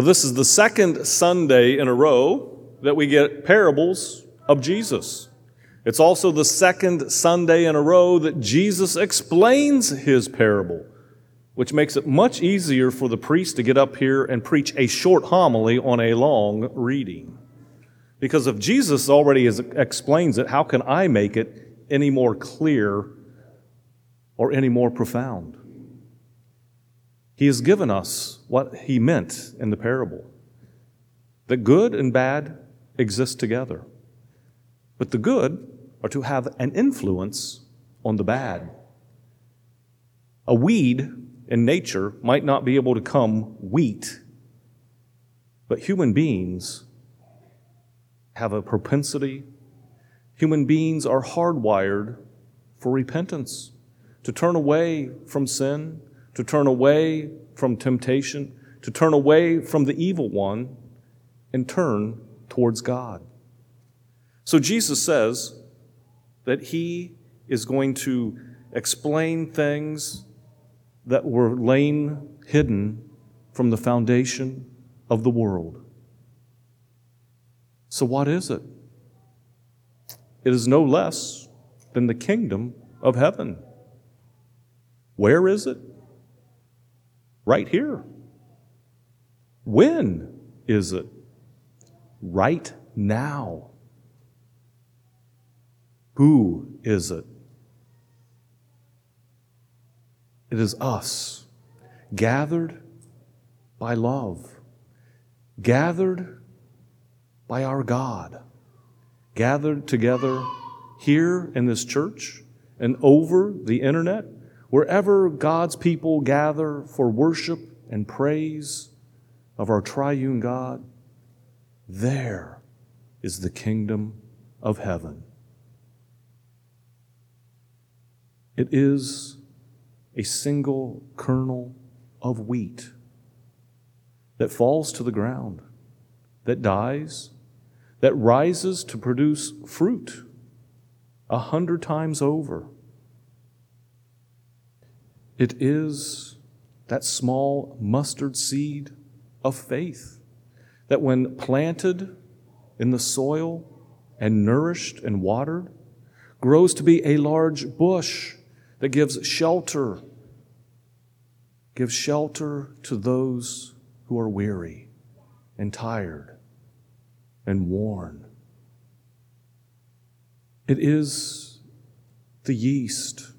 Well, this is the second Sunday in a row that we get parables of Jesus. It's also the second Sunday in a row that Jesus explains his parable, which makes it much easier for the priest to get up here and preach a short homily on a long reading. Because if Jesus already is, explains it, how can I make it any more clear or any more profound? He has given us what he meant in the parable that good and bad exist together. But the good are to have an influence on the bad. A weed in nature might not be able to come wheat, but human beings have a propensity. Human beings are hardwired for repentance, to turn away from sin, to turn away from temptation, to turn away from the evil one, and turn towards God. So Jesus says that he is going to explain things that were lain hidden from the foundation of the world. So, what is it? It is no less than the kingdom of heaven. Where is it? Right here. When is it? Right now. Who is it? It is us, gathered by love, gathered by our God, gathered together here in this church and over the internet, wherever God's people gather for worship and praise of our triune God, there is the kingdom of heaven. It is a single kernel of wheat that falls to the ground, that dies, that rises to produce fruit a hundred times over. It is that small mustard seed of faith that, when planted in the soil and nourished and watered, grows to be a large bush that gives shelter, gives shelter to those who are weary and tired and worn. It is the yeast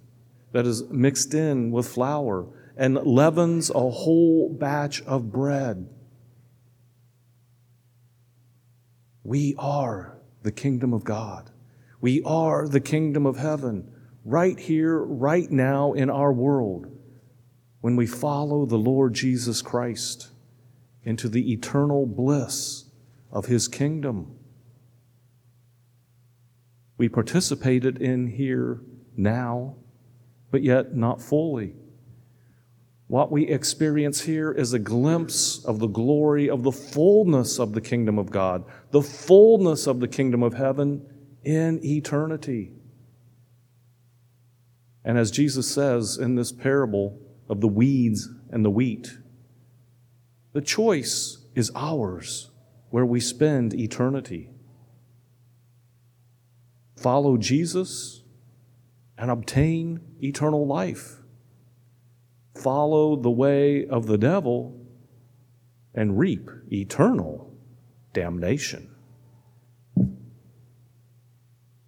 that is mixed in with flour and leavens a whole batch of bread. We are the kingdom of God. We are the kingdom of heaven right here, right now in our world when we follow the Lord Jesus Christ into the eternal bliss of His kingdom. We participated in here now, but yet not fully. What we experience here is a glimpse of the glory of the fullness of the kingdom of God, the fullness of the kingdom of heaven in eternity. And as Jesus says in this parable of the weeds and the wheat, the choice is ours where we spend eternity. Follow Jesus and obtain eternal life. Follow the way of the devil and reap eternal damnation.